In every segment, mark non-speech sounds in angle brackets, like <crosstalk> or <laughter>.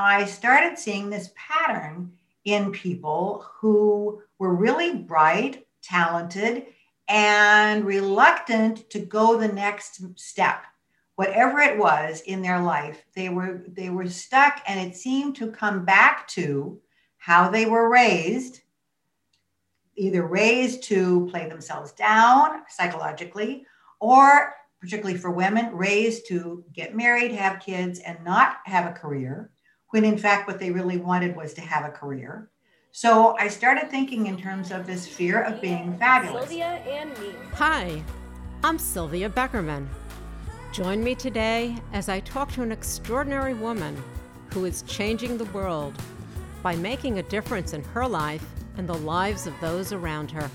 I started seeing this pattern in people who were really bright, talented, and reluctant to go the next step. Whatever it was in their life they were they were stuck and it seemed to come back to how they were raised either raised to play themselves down psychologically or particularly for women raised to get married have kids and not have a career when in fact what they really wanted was to have a career so I started thinking in terms of this fear of being fabulous. Sylvia and me. Hi, I'm Sylvia Beckerman. Join me today as I talk to an extraordinary woman who is changing the world by making a difference in her life and the lives of those around her.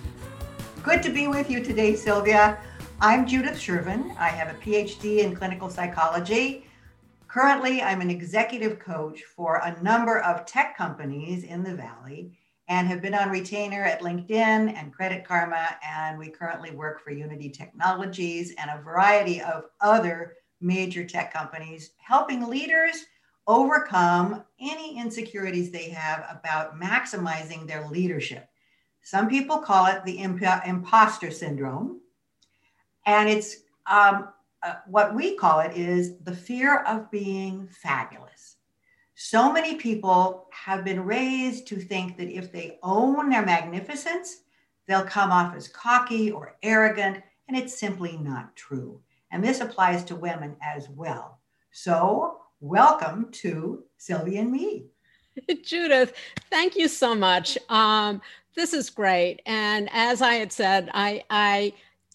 Good to be with you today, Sylvia. I'm Judith Sherven. I have a PhD in clinical psychology. Currently, I'm an executive coach for a number of tech companies in the Valley and have been on retainer at LinkedIn and Credit Karma. And we currently work for Unity Technologies and a variety of other major tech companies, helping leaders overcome any insecurities they have about maximizing their leadership. Some people call it the imp- imposter syndrome. And it's um, uh, what we call it is the fear of being fabulous. So many people have been raised to think that if they own their magnificence, they'll come off as cocky or arrogant, and it's simply not true. And this applies to women as well. So, welcome to Sylvia and me. <laughs> Judith, thank you so much. Um, this is great. And as I had said, I, I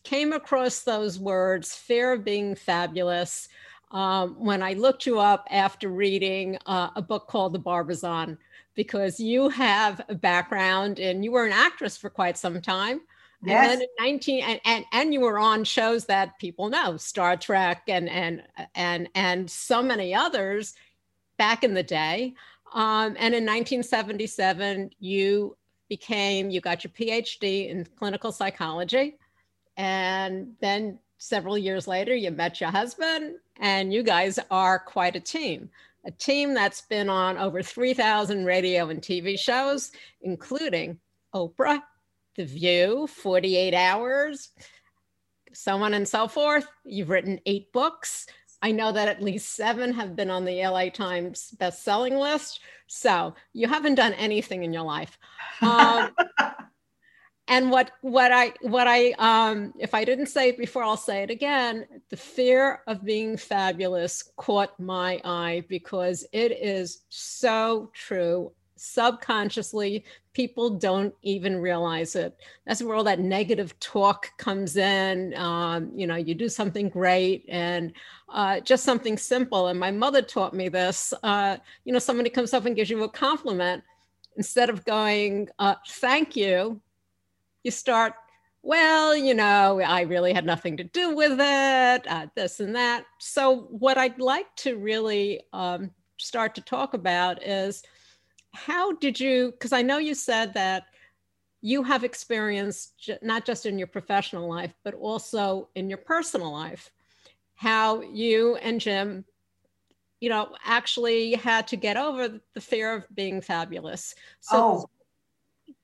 came across those words, fear of being fabulous, um, when I looked you up after reading uh, a book called The Barbizon, because you have a background and you were an actress for quite some time. Yes. And then in 19 and, and and you were on shows that people know, Star Trek and and and and so many others back in the day. Um, and in 1977, you became you got your PhD in clinical psychology, and then several years later, you met your husband, and you guys are quite a team. A team that's been on over 3,000 radio and TV shows, including Oprah, The View, 48 Hours, so on and so forth. You've written eight books. I know that at least seven have been on the LA Times best-selling list. So you haven't done anything in your life. Um, <laughs> and what what i what i um if i didn't say it before i'll say it again. The fear of being fabulous caught my eye because it is so true. Subconsciously people don't even realize it. That's where all that negative talk comes in. Um, you know you do something great and uh, just something simple. And my mother taught me this uh, you know somebody comes up and gives you a compliment instead of going uh, thank you you start, well, you know, I really had nothing to do with it, uh, this and that. So, what I'd like to really um, start to talk about is how did you, because I know you said that you have experience not just in your professional life, but also in your personal life, how you and Jim you know, actually had to get over the fear of being fabulous. So, oh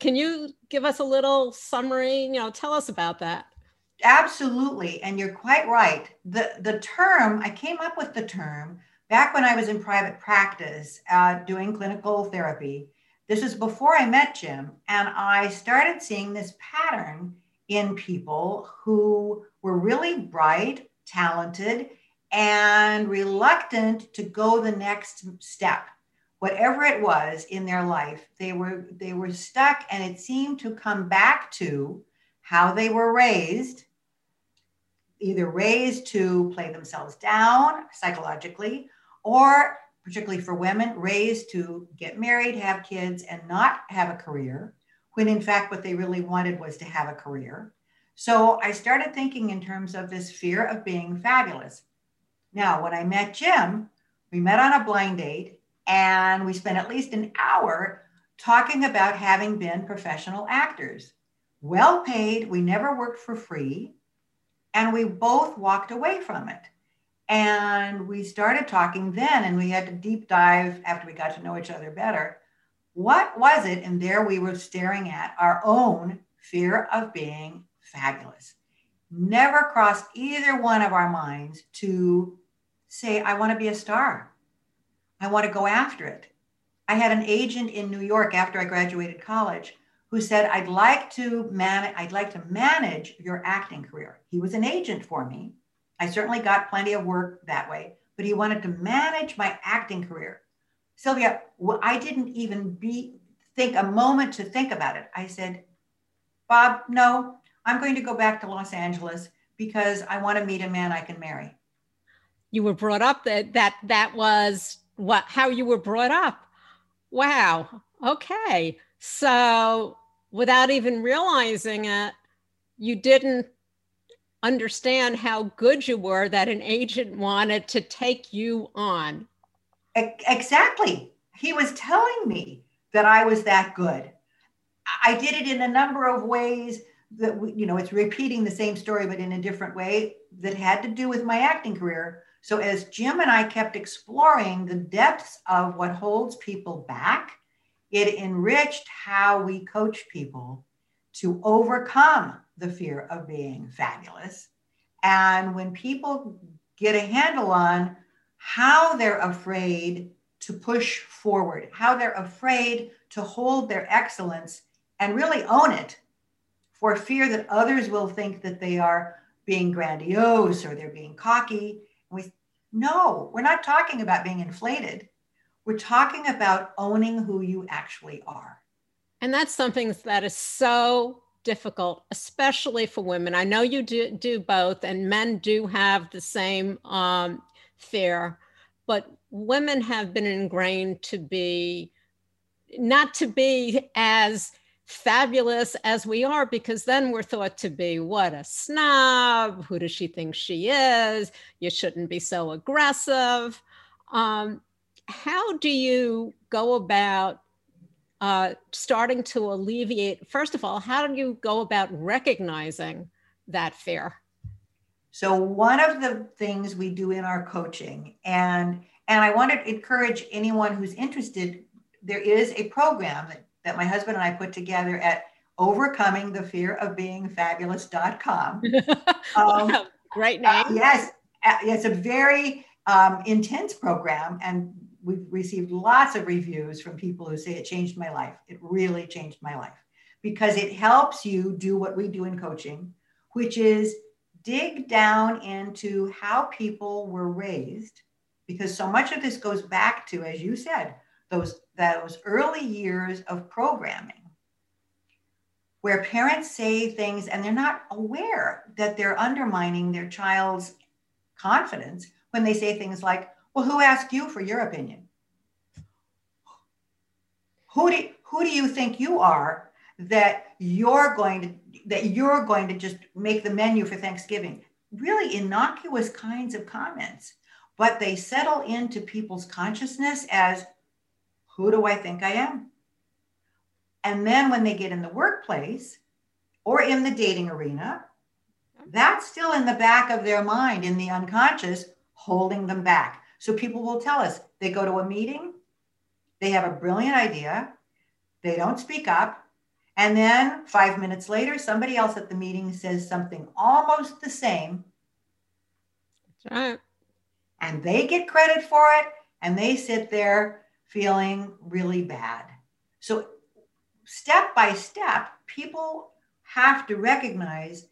can you give us a little summary? You know, tell us about that. Absolutely. And you're quite right. The, the term, I came up with the term back when I was in private practice uh, doing clinical therapy. This is before I met Jim. And I started seeing this pattern in people who were really bright, talented, and reluctant to go the next step whatever it was in their life they were they were stuck and it seemed to come back to how they were raised either raised to play themselves down psychologically or particularly for women raised to get married have kids and not have a career when in fact what they really wanted was to have a career. So i started thinking in terms of this fear of being fabulous. Now when i met jim we met on a blind date and we spent at least an hour talking about having been professional actors. Well paid, we never worked for free, and we both walked away from it. And we started talking then, and we had to deep dive after we got to know each other better. What was it? And there we were staring at our own fear of being fabulous. Never crossed either one of our minds to say, I want to be a star. I want to go after it. I had an agent in New York after I graduated college who said, I'd like to manage, I'd like to manage your acting career. He was an agent for me. I certainly got plenty of work that way, but he wanted to manage my acting career. Sylvia, I didn't even be think a moment to think about it. I said, Bob, no, I'm going to go back to Los Angeles because I want to meet a man I can marry. You were brought up that that that was what how you were brought up. Wow. Okay. So without even realizing it, you didn't understand how good you were that an agent wanted to take you on. Exactly. He was telling me that I was that good. I did it in a number of ways that, you know, it's repeating the same story, but in a different way that had to do with my acting career. So as Jim and I kept exploring the depths of what holds people back, it enriched how we coach people to overcome the fear of being fabulous. And when people get a handle on how they're afraid to push forward, how they're afraid to hold their excellence and really own it for fear that others will think that they are being grandiose or they're being cocky. No, we're not talking about being inflated. We're talking about owning who you actually are. And that's something that is so difficult, especially for women. I know you do, do both, and men do have the same um, fear, but women have been ingrained to be not to be as fabulous as we are because then we're thought to be what a snob who does she think she is you shouldn't be so aggressive um, how do you go about uh, starting to alleviate? First of all, how do you go about recognizing that fear? So one of the things we do in our coaching, and and I want to encourage anyone who's interested, there is a program that, that my husband and I put together at overcoming the fear of being fabulous.com. <laughs> Um, wow, great name. Uh, yes, uh, it's a very um, intense program and we've received lots of reviews from people who say it changed my life. It really changed my life because it helps you do what we do in coaching, which is dig down into how people were raised because so much of this goes back to as you said those those early years of programming where parents say things and they're not aware that they're undermining their child's confidence when they say things like well, who asked you for your opinion? Who do, who do you think you are that you're going to that you're going to just make the menu for Thanksgiving? Really innocuous kinds of comments, but they settle into people's consciousness as who do I think I am? And then when they get in the workplace or in the dating arena, that's still in the back of their mind, in the unconscious, holding them back. So people will tell us they go to a meeting, they have a brilliant idea, they don't speak up, and then five minutes later, somebody else at the meeting says something almost the same. That's right. And they get credit for it, and they sit there feeling really bad. So, step by step, people have to recognize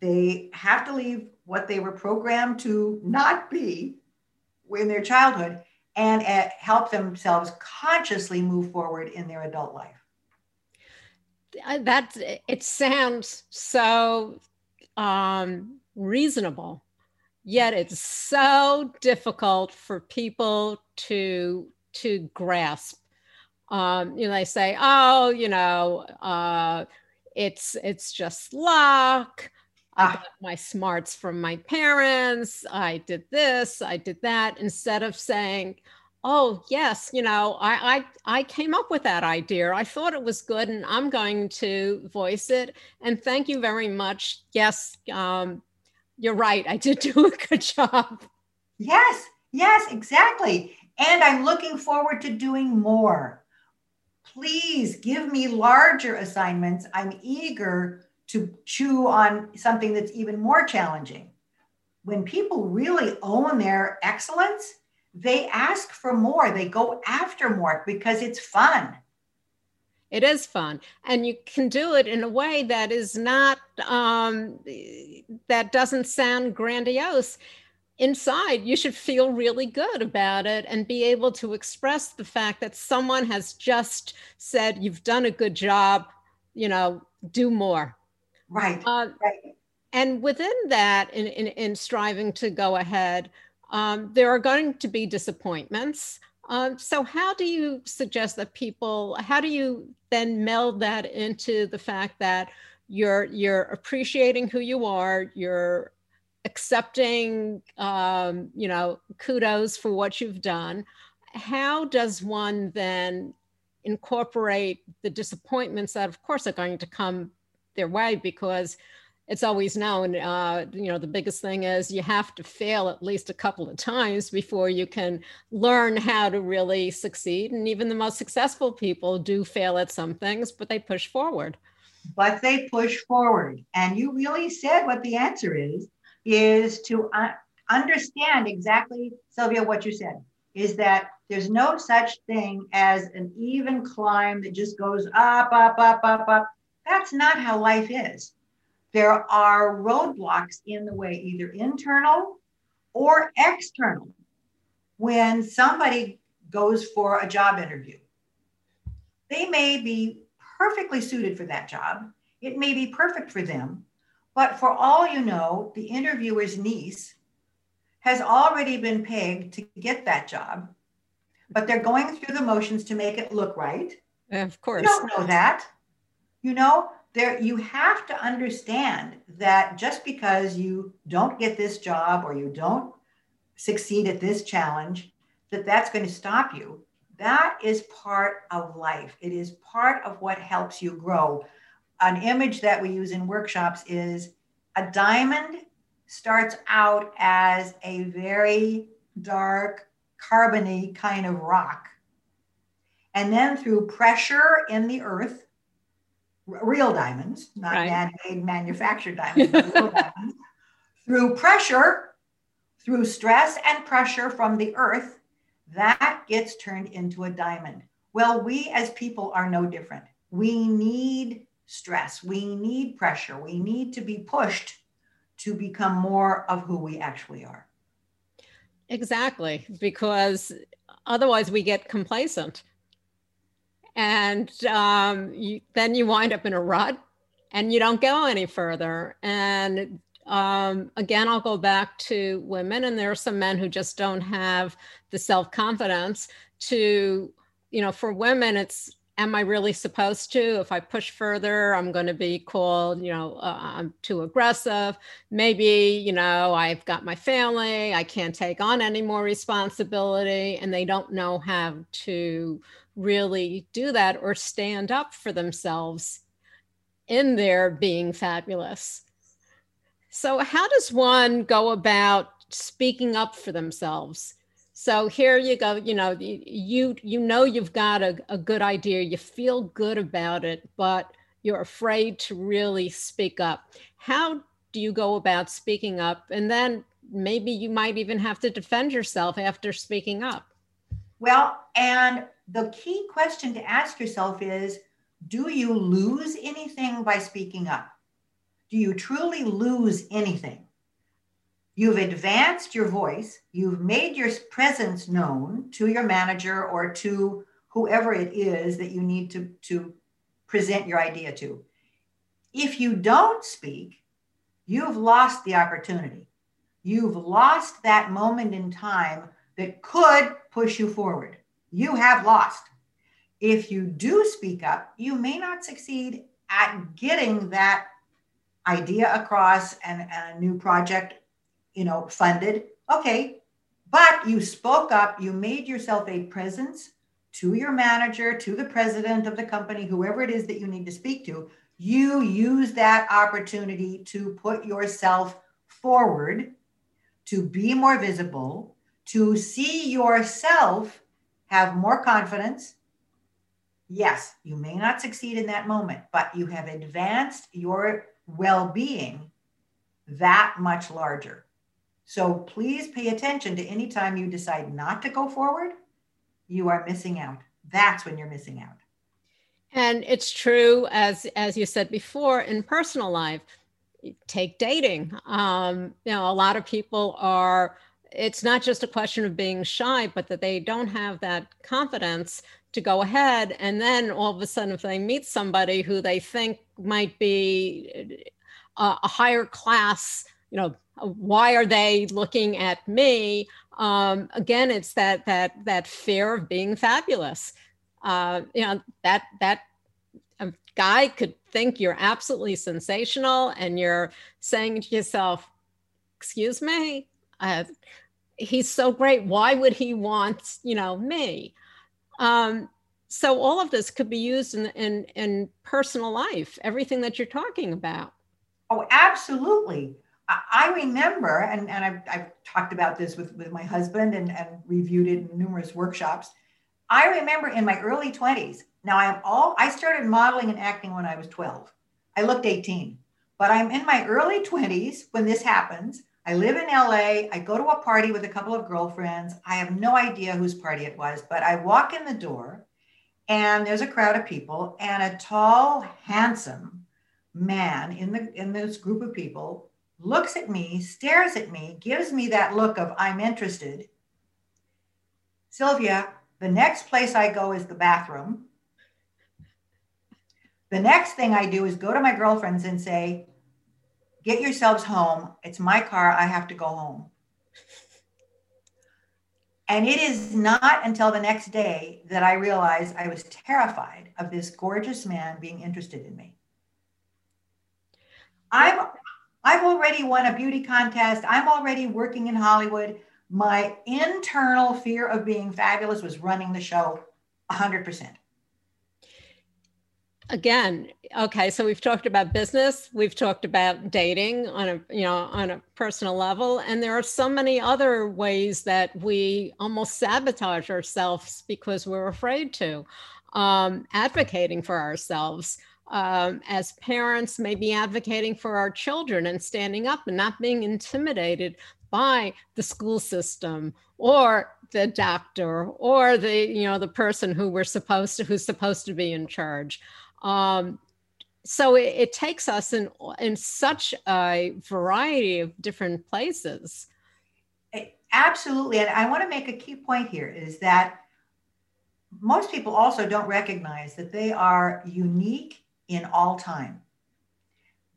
they have to leave what they were programmed to not be in their childhood and uh, help themselves consciously move forward in their adult life. That it sounds so um, reasonable, yet it's so difficult for people to to grasp. Um, you know, they say, "Oh, you know, uh, it's it's just luck." I ah. got my smarts from my parents. I did this, I did that, instead of saying, oh yes you know I, I i came up with that idea i thought it was good and i'm going to voice it and thank you very much yes um, you're right i did <laughs> do a good job Yes, yes, exactly. And I'm looking forward to doing more. Please give me larger assignments. I'm eager to chew on something that's even more challenging. When people really own their excellence, they ask for more, they go after more because it's fun. It is fun. And you can do it in a way that is not, um, that doesn't sound grandiose. Inside, you should feel really good about it and be able to express the fact that someone has just said, You've done a good job, you know, do more. Right. Uh, right. And within that, in, in, in striving to go ahead, um, there are going to be disappointments. Um, so, how do you suggest that people? How do you then meld that into the fact that you're you're appreciating who you are, you're accepting, um, you know, kudos for what you've done. How does one then incorporate the disappointments that, of course, are going to come their way because it's always known, uh, you know, the biggest thing is you have to fail at least a couple of times before you can learn how to really succeed. And even the most successful people do fail at some things, but they push forward. But they push forward. And you really said what the answer is, is to uh, understand exactly, Sylvia, what you said, is that there's no such thing as an even climb that just goes up, up, up, up, up. That's not how life is there are roadblocks in the way, either internal or external, when somebody goes for a job interview. They may be perfectly suited for that job, it may be perfect for them, but for all you know, the interviewer's niece has already been pegged to get that job, but they're going through the motions to make it look right. Of course. You don't know that. You know, there you have to understand that just because you don't get this job or you don't succeed at this challenge that that's going to stop you that is part of life it is part of what helps you grow an image that we use in workshops is a diamond starts out as a very dark carbony kind of rock and then through pressure in the earth real diamonds, not right. man-made manufactured diamonds, <laughs> diamonds, through pressure, through stress and pressure from the earth, that gets turned into a diamond. Well, we as people are no different. We need stress, we need pressure, we need to be pushed to become more of who we actually are. Exactly, because otherwise we get complacent. And um, you, then you wind up in a rut and you don't go any further. And um, again i'll go back to women and there are some men who just don't have the self-confidence to you know for women it's am i really supposed to if i push further i'm going to be called you know uh, i'm too aggressive maybe you know i've got my family i can't take on any more responsibility and they don't know how to really do that or stand up for themselves in their being fabulous. So, how does one go about speaking up for themselves? So here you go. You know, you you know you've got a, a good idea. You feel good about it, but you're afraid to really speak up. How do you go about speaking up? And then maybe you might even have to defend yourself after speaking up. Well, and the key question to ask yourself is do you lose anything by speaking up? Do you truly lose anything? You've advanced your voice, you've made your presence known to your manager or to whoever it is that you need to, to present your idea to. If you don't speak, you've lost the opportunity. You've lost that moment in time that could push you forward you have lost. If you do speak up, you may not succeed at getting that idea across and, and a new project, you know, funded. Okay, but you spoke up, you made yourself a presence to your manager, to the president of the company, whoever it is that you need to speak to. You use that opportunity to put yourself forward to be more visible, to see yourself have more confidence. Yes, you may not succeed in that moment, but you have advanced your well being that much larger. So please pay attention to any time you decide not to go forward, you are missing out. That's when you're missing out. And it's true, as as you said before, in personal life. Take dating. Um, you know, a lot of people are. It's not just a question of being shy, but that they don't have that confidence to go ahead. And then all of a sudden, if they meet somebody who they think might be a, a higher class, you know, why are they looking at me? Um, again, it's that that that fear of being fabulous. Uh, you know that that guy could think you're absolutely sensational, and you're saying to yourself, "Excuse me, uh, he's so great. Why would he want you know me?" Um, so all of this could be used in, in in personal life. Everything that you're talking about. Oh, absolutely. I remember, and, and I've, I've talked about this with, with my husband and, and reviewed it in numerous workshops. I remember in my early 20s, now I'm all, I started modeling and acting when I was 12. I looked 18, but I'm in my early 20s when this happens. I live in LA. I go to a party with a couple of girlfriends. I have no idea whose party it was, but I walk in the door and there's a crowd of people and a tall, handsome man in the in this group of people looks at me, stares at me, gives me that look of I'm interested. Sylvia, the next place I go is the bathroom. The next thing I do is go to my girlfriends and say, Get yourselves home. It's my car. I have to go home. And it is not until the next day that I realized I was terrified of this gorgeous man being interested in me. I'm I've already won a beauty contest. I'm already working in Hollywood. My internal fear of being fabulous was running the show 100%. Again, okay, so we've talked about business, we've talked about dating on a, you know, on a personal level, and there are so many other ways that we almost sabotage ourselves because we're afraid to. Um, advocating for ourselves, um, as parents may be advocating for our children and standing up and not being intimidated by the school system or the doctor or the you know the person who we're supposed to who's supposed to be in charge. Um, so it, it, takes us in in such a variety of different places. Absolutely. And i want to make a key point here is that most people also don't recognize that they are unique in all time.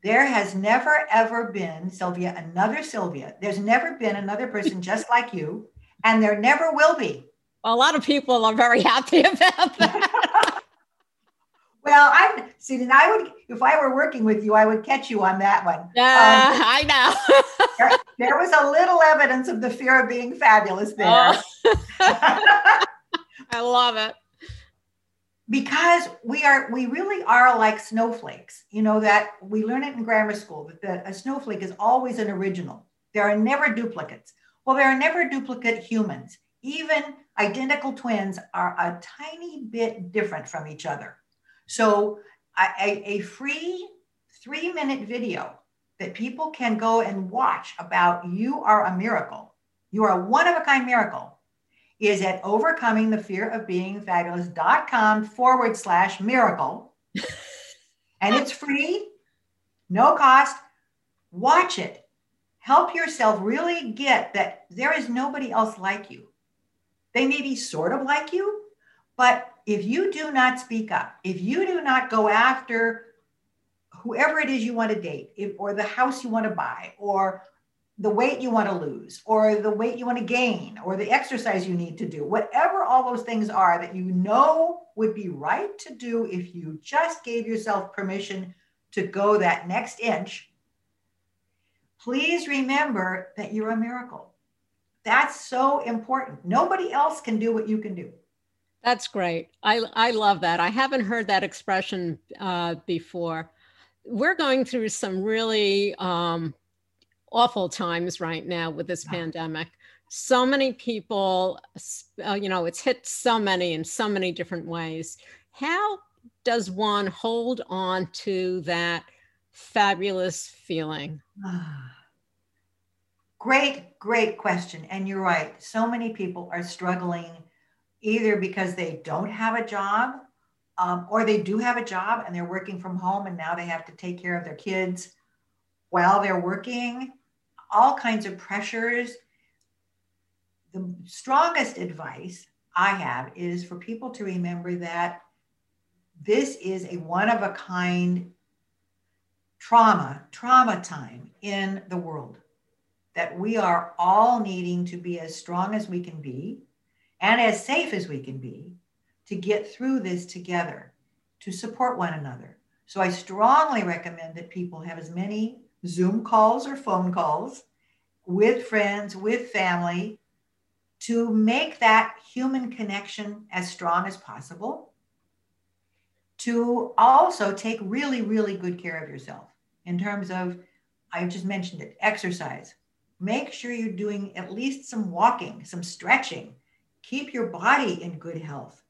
There has never, ever been, Sylvia, another Sylvia. There's never been another person <laughs> just like you, and there never will be. a lot of people are very happy about that. <laughs> well, I see. Then I would, if I were working with you, I would catch you on that one. Yeah, um, I know. <laughs> there, there, was a little evidence of the fear of being fabulous there. Oh. I love it because we are we really are like snowflakes you know that we learn it in grammar school that a snowflake is always an original. There are never duplicates. Well there are never duplicate humans. Even identical twins are a tiny bit different from each other. So a, a free three minute video that people can go and watch about you are a miracle. You are a one of a kind miracle is at overcoming the fear of being fabulous.com forward slash miracle. <laughs> and it's free, no cost. Watch it. Help yourself really get that there is nobody else like you. They may be sort of like you, but if you do not speak up, if you do not go after whoever it is you want to date, if, or the house you want to buy, or the weight you want to lose or the weight you want to gain or the exercise you need to do, whatever all those things are that you know would be right to do if you just gave yourself permission to go that next inch, please remember that you're a miracle. That's so important. Nobody else can do what you can do. That's great. I, I love that. I haven't heard that expression uh, before. We're going through some really um, awful times right now with this pandemic. So many people, uh, you know, it's hit so many in so many different ways. How does one hold on to that fabulous feeling? <sighs> Great, great question. And you're right. So many people are struggling either because they don't have a job um, or they do have a job and they're working from home and now they have to take care of their kids while they're working, all kinds of pressures. The strongest advice I have is for people to remember that this is a one of a kind trauma, trauma time in the world that we are all needing to be as strong as we can be and as safe as we can be to get through this together, to support one another. So I strongly recommend that people have as many Zoom calls or phone calls with friends, with family, to make that human connection as strong as possible. To also take really, really good care of yourself in terms of, I just mentioned it, exercise, make sure you're doing at least some walking, some stretching. Keep your body in good health.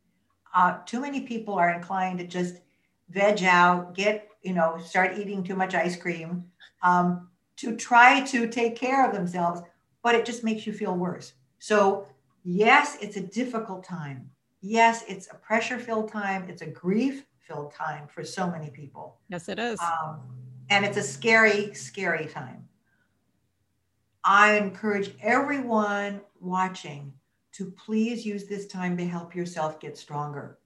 Uh, too many people are inclined to just veg out, get, you know, start eating too much ice cream um, to try to take care of themselves, but it just makes you feel worse. So, yes, it's a difficult time. Yes, it's a pressure filled time. It's a grief filled time for so many people. Yes, it is. Um, and it's a scary, scary time. I encourage everyone watching to please use this time to help yourself get stronger.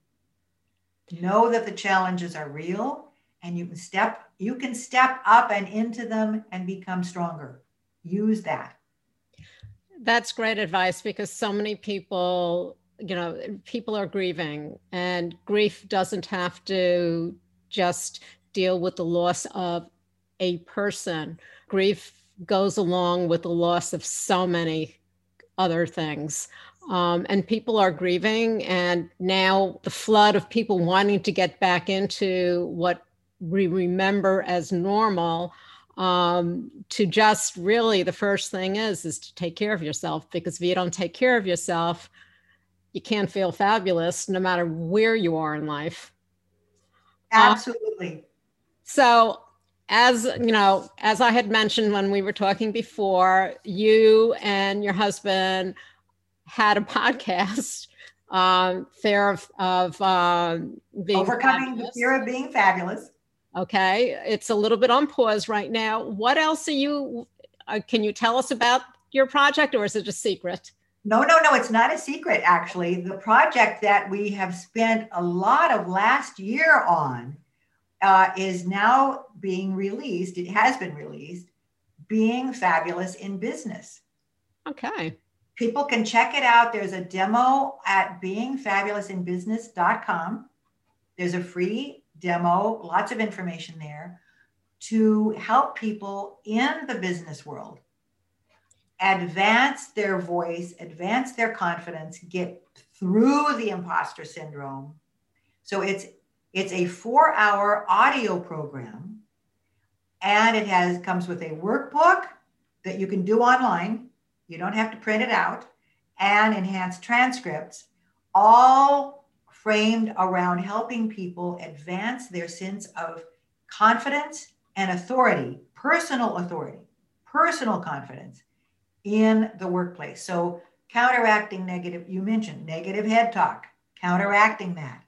Know that the challenges are real and you can step you can step up and into them and become stronger. Use that. That's great advice because so many people, you know, people are grieving and grief doesn't have to just deal with the loss of a person. Grief goes along with the loss of so many other things. Um, and people are grieving, and now the flood of people wanting to get back into what we remember as normal. Um, to just really, the first thing is is to take care of yourself because if you don't take care of yourself, you can't feel fabulous no matter where you are in life. Absolutely. so as you know, as I had mentioned when we were talking before, you and your husband had a <laughs> podcast, um, fear of, of um, being overcoming fabulous. the fear of being fabulous. Okay, it's a little bit on pause right now. What else are you? Uh, can you tell us about your project, or is it a secret? No, no, no, it's not a secret. Actually, the project that we have spent a lot of last year on uh, is now being released. It has been released, Being Fabulous in Business. Okay. People can check it out. There's a demo at beingfabulousinbusiness.com. There's a free demo, lots of information there to help people in the business world advance their voice, advance their confidence, get through the imposter syndrome. So it's it's a four hour audio program and it has comes with a workbook that you can do online. You don't have to print it out and enhanced transcripts, all framed around helping people advance their sense of confidence and authority, personal authority, personal confidence in the workplace. So, counteracting negative, you mentioned negative head talk, counteracting that.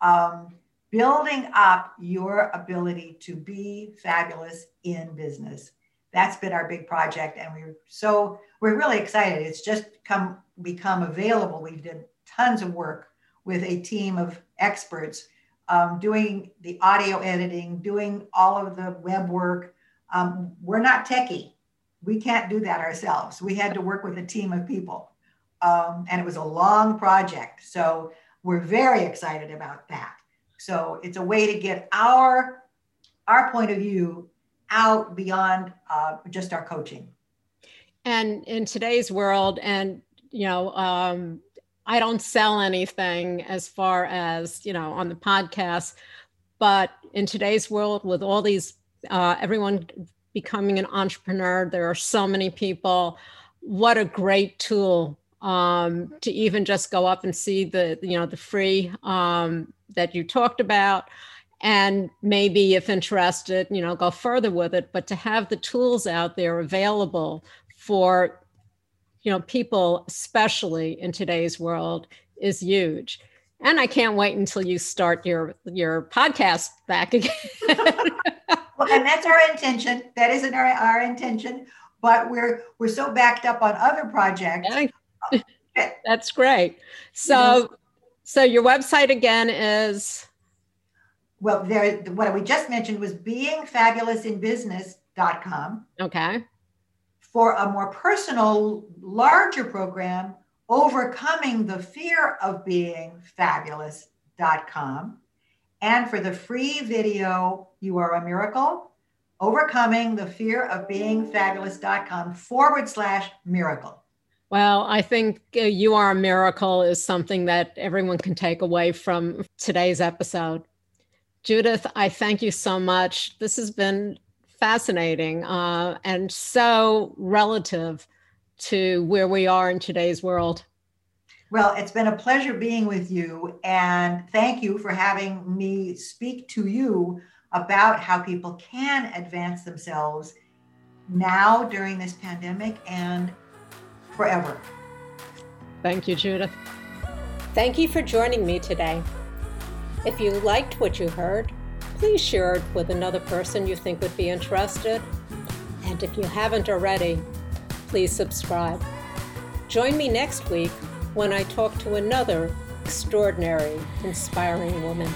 Um, building up your ability to be fabulous in business. That's been our big project, and we're so we're really excited. It's just come become available. We did tons of work with a team of experts um, doing the audio editing, doing all of the web work. Um, we're not techie. We can't do that ourselves. We had to work with a team of people, um, and it was a long project. So we're very excited about that. So it's a way to get our our point of view out beyond uh, just our coaching. And in today's world, and you know, um, I don't sell anything as far as you know on the podcast, but in today's world, with all these uh, everyone becoming an entrepreneur. There are so many people. What a great tool um, to even just go up and see the you know the free um, that you talked about and maybe if interested you know go further with it but to have the tools out there available for you know people especially in today's world is huge. And i can't wait until you start your your podcast back <laughs> again. Well and that's our intention. That isn't our, our intention but we're we're so backed up on other projects. <laughs> That's great. So so your website again is? Well, there, what we just mentioned was beingfabulousinbusiness.com. Okay. For a more personal, larger program, overcoming the fear of being fabulous.com. And for the free video, You Are a Miracle, overcoming the fear of being fabulous.com forward slash miracle. Well, I think uh, You Are a Miracle is something that everyone can take away from today's episode. Judith, I thank you so much. This has been fascinating uh, and so relative to where we are in today's world. Well, it's been a pleasure being with you, and thank you for having me speak to you about how people can advance themselves now during this pandemic and forever. Thank you, Judith. Thank you for joining me today. If you liked what you heard, please share it with another person you think would be interested. And if you haven't already, please subscribe. Join me next week when I talk to another extraordinary, inspiring woman.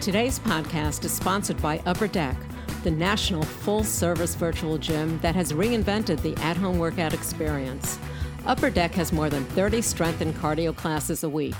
Today's podcast is sponsored by Upper Deck, the national full service virtual gym that has reinvented the at home workout experience. Upper Deck has more than 30 strength and cardio classes a week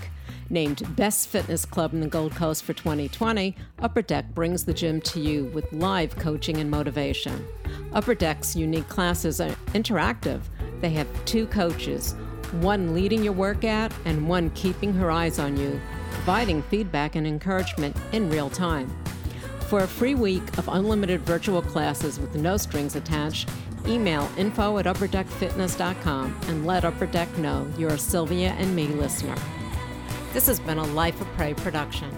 Named Best Fitness Club in the Gold Coast for 2020, Upper Deck brings the gym to you with live coaching and motivation. Upper Deck's unique classes are interactive. They have two coaches, one leading your workout and one keeping her eyes on you, providing feedback and encouragement in real time. For a free week of unlimited virtual classes with no strings attached, email info at upperdeckfitness.com and let Upper Deck know you're a Sylvia and me listener. This has been a Life of Prey production.